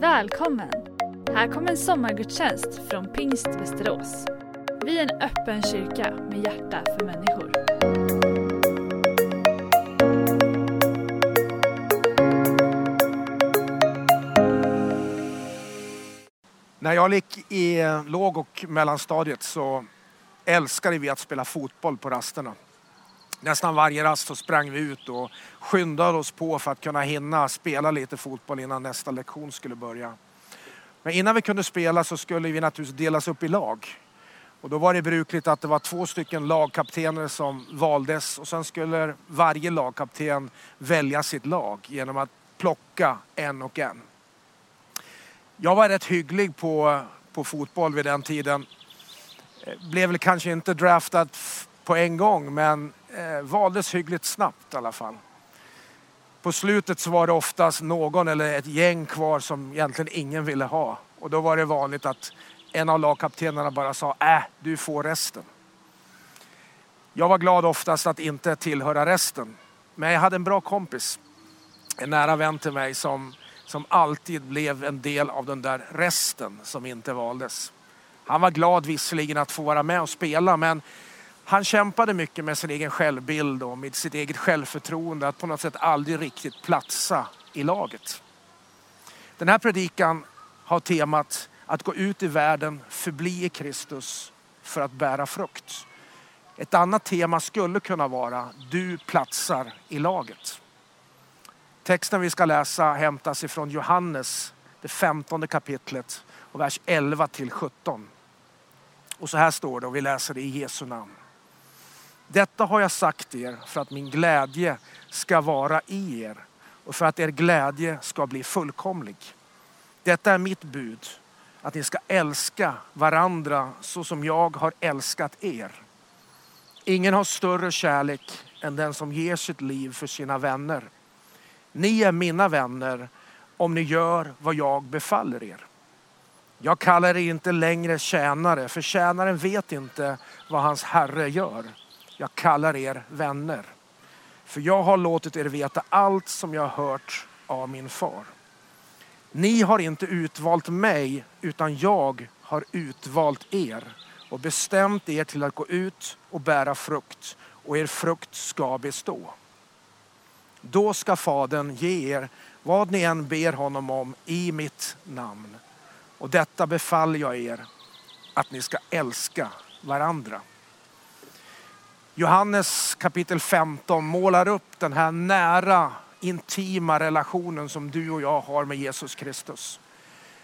Välkommen! Här kommer en sommargudstjänst från Pingst Västerås. Vi är en öppen kyrka med hjärta för människor. När jag gick i låg och mellanstadiet så älskade vi att spela fotboll på rasterna. Nästan varje rast så sprang vi ut och skyndade oss på för att kunna hinna spela lite fotboll innan nästa lektion skulle börja. Men innan vi kunde spela så skulle vi naturligtvis delas upp i lag. Och då var det brukligt att det var två stycken lagkaptener som valdes och sen skulle varje lagkapten välja sitt lag genom att plocka en och en. Jag var rätt hygglig på, på fotboll vid den tiden. Eh, blev väl kanske inte draftad på en gång men eh, valdes hyggligt snabbt i alla fall. På slutet så var det oftast någon eller ett gäng kvar som egentligen ingen ville ha. Och då var det vanligt att en av lagkaptenerna bara sa äh, du får resten. Jag var glad oftast att inte tillhöra resten. Men jag hade en bra kompis, en nära vän till mig som, som alltid blev en del av den där resten som inte valdes. Han var glad visserligen att få vara med och spela men han kämpade mycket med sin egen självbild och med sitt eget självförtroende att på något sätt aldrig riktigt platsa i laget. Den här predikan har temat att gå ut i världen, förbli i Kristus för att bära frukt. Ett annat tema skulle kunna vara du platsar i laget. Texten vi ska läsa hämtas ifrån Johannes, det femtonde kapitlet och vers 11 till 17. Och så här står det och vi läser det i Jesu namn. Detta har jag sagt er för att min glädje ska vara i er och för att er glädje ska bli fullkomlig. Detta är mitt bud, att ni ska älska varandra så som jag har älskat er. Ingen har större kärlek än den som ger sitt liv för sina vänner. Ni är mina vänner om ni gör vad jag befaller er. Jag kallar er inte längre tjänare, för tjänaren vet inte vad hans herre gör. Jag kallar er vänner. För jag har låtit er veta allt som jag har hört av min far. Ni har inte utvalt mig, utan jag har utvalt er och bestämt er till att gå ut och bära frukt och er frukt ska bestå. Då ska Fadern ge er vad ni än ber honom om i mitt namn. Och detta befaller jag er, att ni ska älska varandra. Johannes kapitel 15 målar upp den här nära, intima relationen som du och jag har med Jesus Kristus.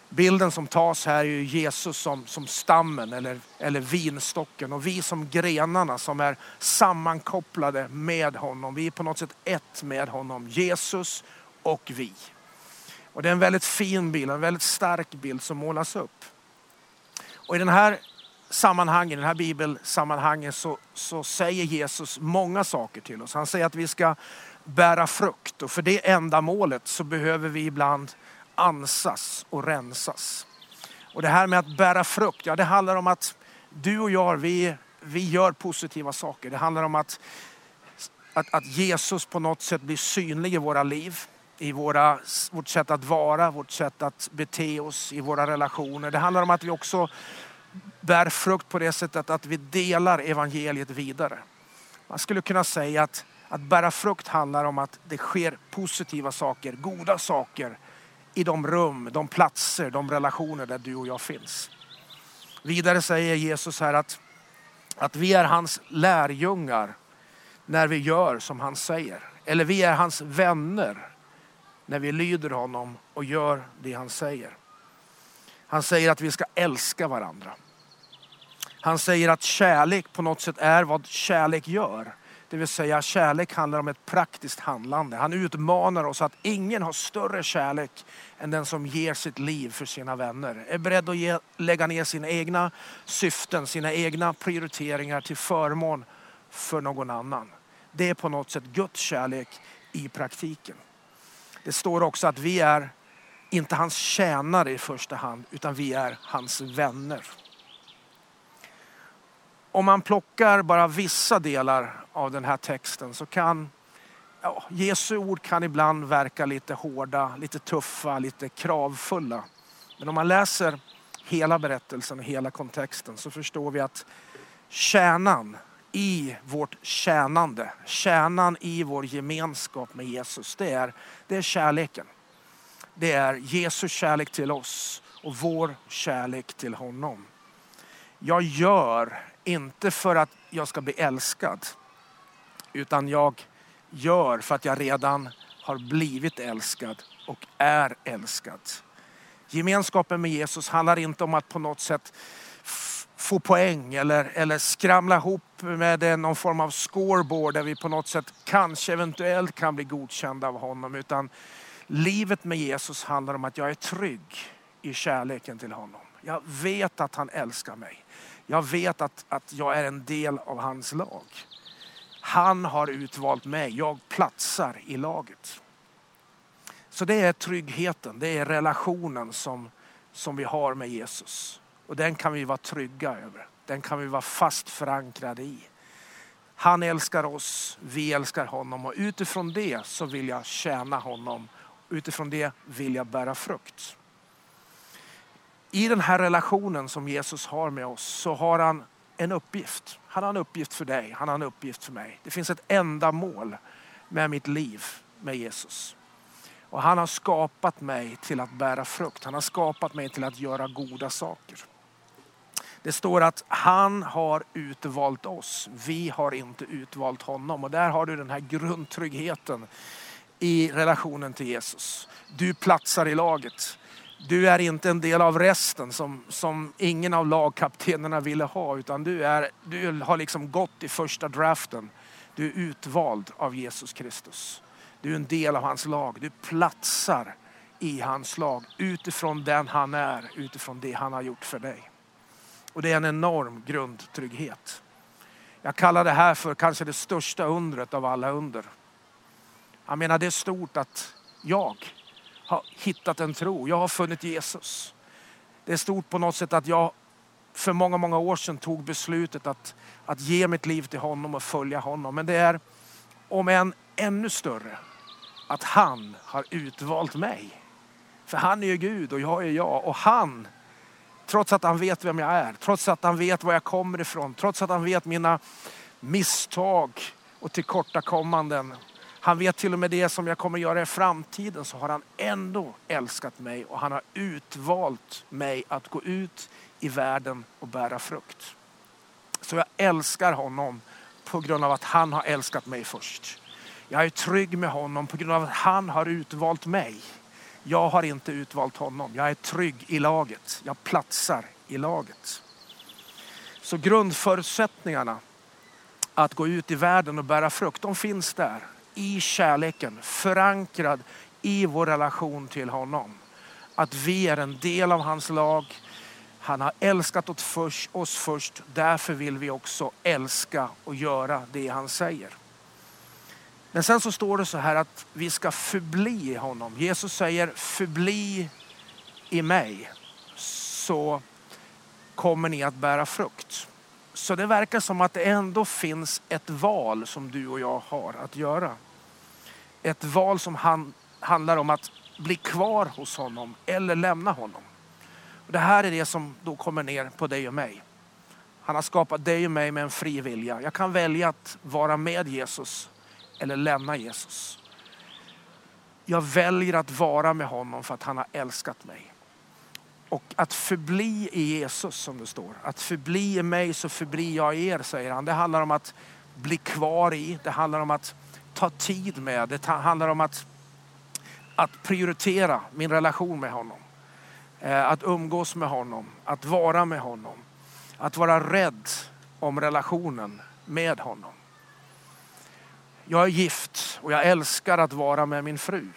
Bilden som tas här är Jesus som, som stammen eller, eller vinstocken och vi som grenarna som är sammankopplade med honom. Vi är på något sätt ett med honom, Jesus och vi. Och det är en väldigt fin bild, en väldigt stark bild som målas upp. Och i den här sammanhangen, i den här bibelsammanhangen så, så säger Jesus många saker till oss. Han säger att vi ska bära frukt och för det ändamålet så behöver vi ibland ansas och rensas. Och det här med att bära frukt, ja det handlar om att du och jag, vi, vi gör positiva saker. Det handlar om att, att, att Jesus på något sätt blir synlig i våra liv i våra, vårt sätt att vara, vårt sätt att bete oss i våra relationer. Det handlar om att vi också bär frukt på det sättet att vi delar evangeliet vidare. Man skulle kunna säga att att bära frukt handlar om att det sker positiva saker, goda saker i de rum, de platser, de relationer där du och jag finns. Vidare säger Jesus här att, att vi är hans lärjungar när vi gör som han säger. Eller vi är hans vänner när vi lyder honom och gör det han säger. Han säger att vi ska älska varandra. Han säger att kärlek på något sätt är vad kärlek gör. Det vill säga kärlek handlar om ett praktiskt handlande. Han utmanar oss att ingen har större kärlek än den som ger sitt liv för sina vänner. Är beredd att ge, lägga ner sina egna syften, sina egna prioriteringar till förmån för någon annan. Det är på något sätt Guds kärlek i praktiken. Det står också att vi är inte hans tjänare i första hand, utan vi är hans vänner. Om man plockar bara vissa delar av den här texten så kan ja, Jesu ord kan ibland verka lite hårda, lite tuffa, lite kravfulla. Men om man läser hela berättelsen och hela kontexten så förstår vi att kärnan i vårt tjänande, kärnan i vår gemenskap med Jesus, det är, det är kärleken. Det är Jesu kärlek till oss och vår kärlek till honom. Jag gör inte för att jag ska bli älskad, utan jag gör för att jag redan har blivit älskad och är älskad. Gemenskapen med Jesus handlar inte om att på något sätt få poäng eller, eller skramla ihop med eh, någon form av scoreboard där vi på något sätt kanske eventuellt kan bli godkända av honom. Utan livet med Jesus handlar om att jag är trygg i kärleken till honom. Jag vet att han älskar mig. Jag vet att, att jag är en del av hans lag. Han har utvalt mig, jag platsar i laget. Så det är tryggheten, det är relationen som, som vi har med Jesus. Och den kan vi vara trygga över. Den kan vi vara fast förankrade i. Han älskar oss, vi älskar honom och utifrån det så vill jag tjäna honom. Utifrån det vill jag bära frukt. I den här relationen som Jesus har med oss så har han en uppgift. Han har en uppgift för dig, han har en uppgift för mig. Det finns ett enda mål med mitt liv med Jesus. Och han har skapat mig till att bära frukt. Han har skapat mig till att göra goda saker. Det står att han har utvalt oss. Vi har inte utvalt honom. Och där har du den här grundtryggheten i relationen till Jesus. Du platsar i laget. Du är inte en del av resten som, som ingen av lagkaptenerna ville ha. Utan du, är, du har liksom gått i första draften. Du är utvald av Jesus Kristus. Du är en del av hans lag. Du platsar i hans lag utifrån den han är, utifrån det han har gjort för dig. Och det är en enorm grundtrygghet. Jag kallar det här för kanske det största undret av alla under. Jag menar det är stort att jag har hittat en tro. Jag har funnit Jesus. Det är stort på något sätt att jag för många, många år sedan tog beslutet att, att ge mitt liv till honom och följa honom. Men det är om än ännu större att han har utvalt mig. För han är ju Gud och jag är jag. Och han, trots att han vet vem jag är, trots att han vet var jag kommer ifrån, trots att han vet mina misstag och tillkortakommanden. Han vet till och med det som jag kommer göra i framtiden så har han ändå älskat mig och han har utvalt mig att gå ut i världen och bära frukt. Så jag älskar honom på grund av att han har älskat mig först. Jag är trygg med honom på grund av att han har utvalt mig. Jag har inte utvalt honom. Jag är trygg i laget. Jag platsar i laget. Så grundförutsättningarna att gå ut i världen och bära frukt, de finns där. I kärleken, förankrad i vår relation till honom. Att vi är en del av hans lag. Han har älskat oss först, därför vill vi också älska och göra det han säger. Men sen så står det så här att vi ska förbli i honom. Jesus säger förbli i mig så kommer ni att bära frukt. Så det verkar som att det ändå finns ett val som du och jag har att göra. Ett val som han, handlar om att bli kvar hos honom eller lämna honom. Det här är det som då kommer ner på dig och mig. Han har skapat dig och mig med en fri vilja. Jag kan välja att vara med Jesus eller lämna Jesus. Jag väljer att vara med honom för att han har älskat mig. Och att förbli i Jesus som det står. Att förbli i mig så förblir jag i er säger han. Det handlar om att bli kvar i. Det handlar om att ta tid med. Det handlar om att, att prioritera min relation med honom. Eh, att umgås med honom. Att vara med honom. Att vara rädd om relationen med honom. Jag är gift och jag älskar att vara med min fru.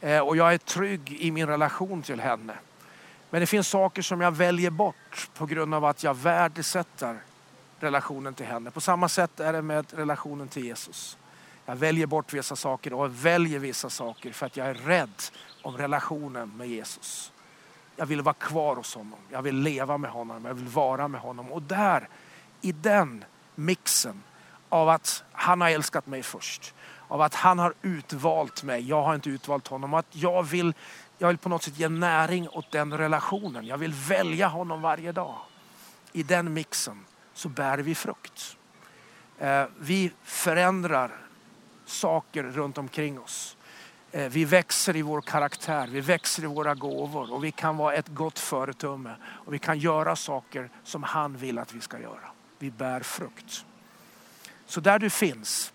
Eh, och jag är trygg i min relation till henne. Men det finns saker som jag väljer bort på grund av att jag värdesätter relationen till henne. På samma sätt är det med relationen till Jesus. Jag väljer bort vissa saker och väljer vissa saker för att jag är rädd om relationen med Jesus. Jag vill vara kvar hos honom. Jag vill leva med honom. Jag vill vara med honom. Och där, i den mixen av att han har älskat mig först. av att han har utvalt mig, jag har inte utvalt honom. Att jag vill, jag vill på något sätt ge näring åt den relationen. Jag vill välja honom varje dag. I den mixen så bär vi frukt. Eh, vi förändrar saker runt omkring oss. Eh, vi växer i vår karaktär, vi växer i våra gåvor och vi kan vara ett gott föredöme. Och vi kan göra saker som han vill att vi ska göra. Vi bär frukt. Så där du finns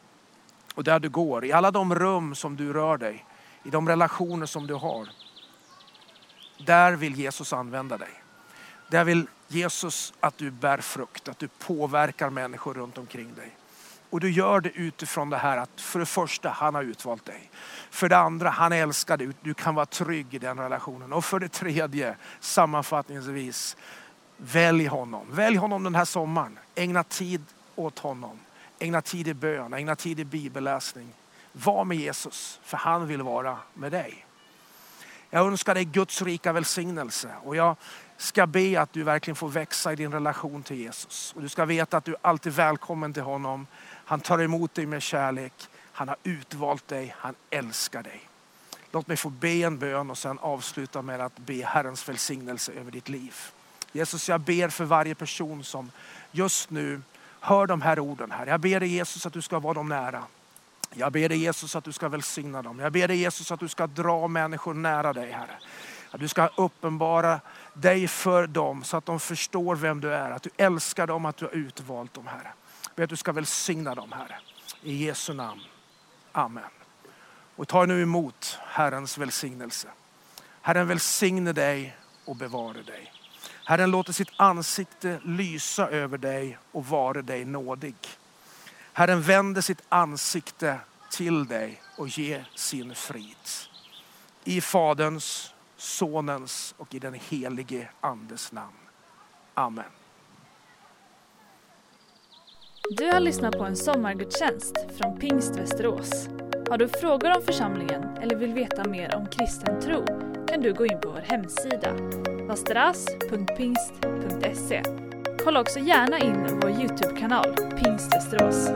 och där du går, i alla de rum som du rör dig, i de relationer som du har. Där vill Jesus använda dig. Där vill Jesus att du bär frukt, att du påverkar människor runt omkring dig. Och du gör det utifrån det här att för det första, han har utvalt dig. För det andra, han älskar dig. Du kan vara trygg i den relationen. Och för det tredje, sammanfattningsvis, välj honom. Välj honom den här sommaren. Ägna tid åt honom. Ägna tid i bön, ägna tid i bibelläsning. Var med Jesus, för han vill vara med dig. Jag önskar dig Guds rika välsignelse och jag ska be att du verkligen får växa i din relation till Jesus. Och du ska veta att du alltid är välkommen till honom. Han tar emot dig med kärlek. Han har utvalt dig, han älskar dig. Låt mig få be en bön och sen avsluta med att be Herrens välsignelse över ditt liv. Jesus, jag ber för varje person som just nu hör de här orden här. Jag ber dig Jesus att du ska vara dem nära. Jag ber dig Jesus att du ska välsigna dem. Jag ber dig Jesus att du ska dra människor nära dig Herre. Att du ska uppenbara dig för dem så att de förstår vem du är. Att du älskar dem, att du har utvalt dem Herre. Jag ber att du ska välsigna dem Herre. I Jesu namn. Amen. Och ta nu emot Herrens välsignelse. Herren välsigne dig och bevare dig. Herren låter sitt ansikte lysa över dig och vare dig nådig. Herren vänder sitt ansikte till dig och ger sin frid. I Faderns, Sonens och i den helige Andes namn. Amen. Du har lyssnat på en sommargudstjänst från Pingst Västerås. Har du frågor om församlingen eller vill veta mer om kristen tro kan du gå in på vår hemsida, vasteras.pingst.se. Kolla också gärna in vår Youtube-kanal, Pingst Västerås.